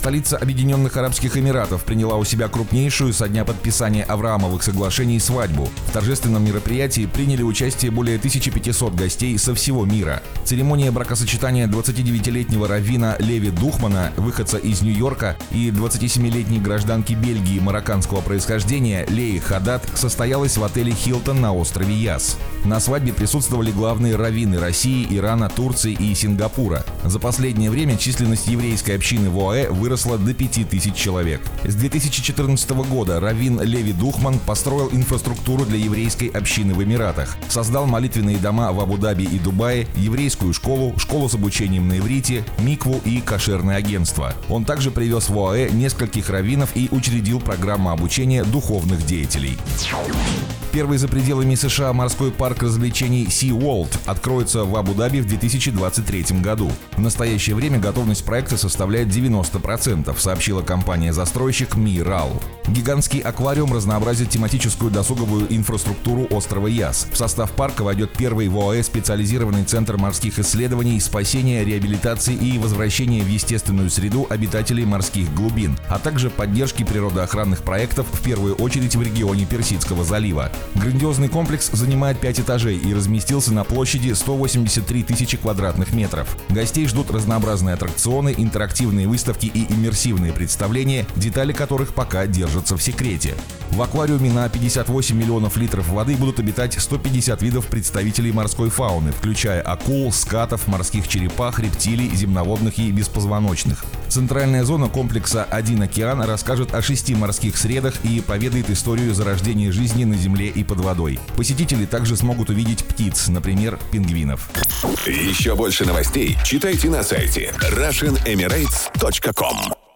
Столица Объединенных Арабских Эмиратов приняла у себя крупнейшую со дня подписания Авраамовых соглашений свадьбу. В торжественном мероприятии приняли участие более 1500 гостей со всего мира. Церемония бракосочетания 29-летнего раввина Леви Духмана, выходца из Нью-Йорка, и 27-летней гражданки Бельгии марокканского происхождения Леи Хадат состоялась в отеле «Хилтон» на острове Яс. На свадьбе присутствовали главные раввины России, Ирана, Турции и Сингапура. За последнее время численность еврейской общины в ОАЭ выросла выросла до 5000 человек. С 2014 года Равин Леви Духман построил инфраструктуру для еврейской общины в Эмиратах, создал молитвенные дома в Абу-Даби и Дубае, еврейскую школу, школу с обучением на иврите, микву и кошерное агентство. Он также привез в ОАЭ нескольких раввинов и учредил программу обучения духовных деятелей. Первый за пределами США морской парк развлечений Sea World откроется в Абу-Даби в 2023 году. В настоящее время готовность проекта составляет 90%, сообщила компания-застройщик Мирал. Гигантский аквариум разнообразит тематическую досуговую инфраструктуру острова Яс. В состав парка войдет первый в ОАЭ специализированный центр морских исследований, спасения, реабилитации и возвращения в естественную среду обитателей морских глубин, а также поддержки природоохранных проектов в первую очередь в регионе Персидского залива. Грандиозный комплекс занимает 5 этажей и разместился на площади 183 тысячи квадратных метров. Гостей ждут разнообразные аттракционы, интерактивные выставки и иммерсивные представления, детали которых пока держатся в секрете. В аквариуме на 58 миллионов литров воды будут обитать 150 видов представителей морской фауны, включая акул, скатов, морских черепах, рептилий, земноводных и беспозвоночных. Центральная зона комплекса «Один океан» расскажет о шести морских средах и поведает историю зарождения жизни на Земле и под водой. Посетители также смогут увидеть птиц, например, пингвинов. Еще больше новостей читайте на сайте RussianEmirates.com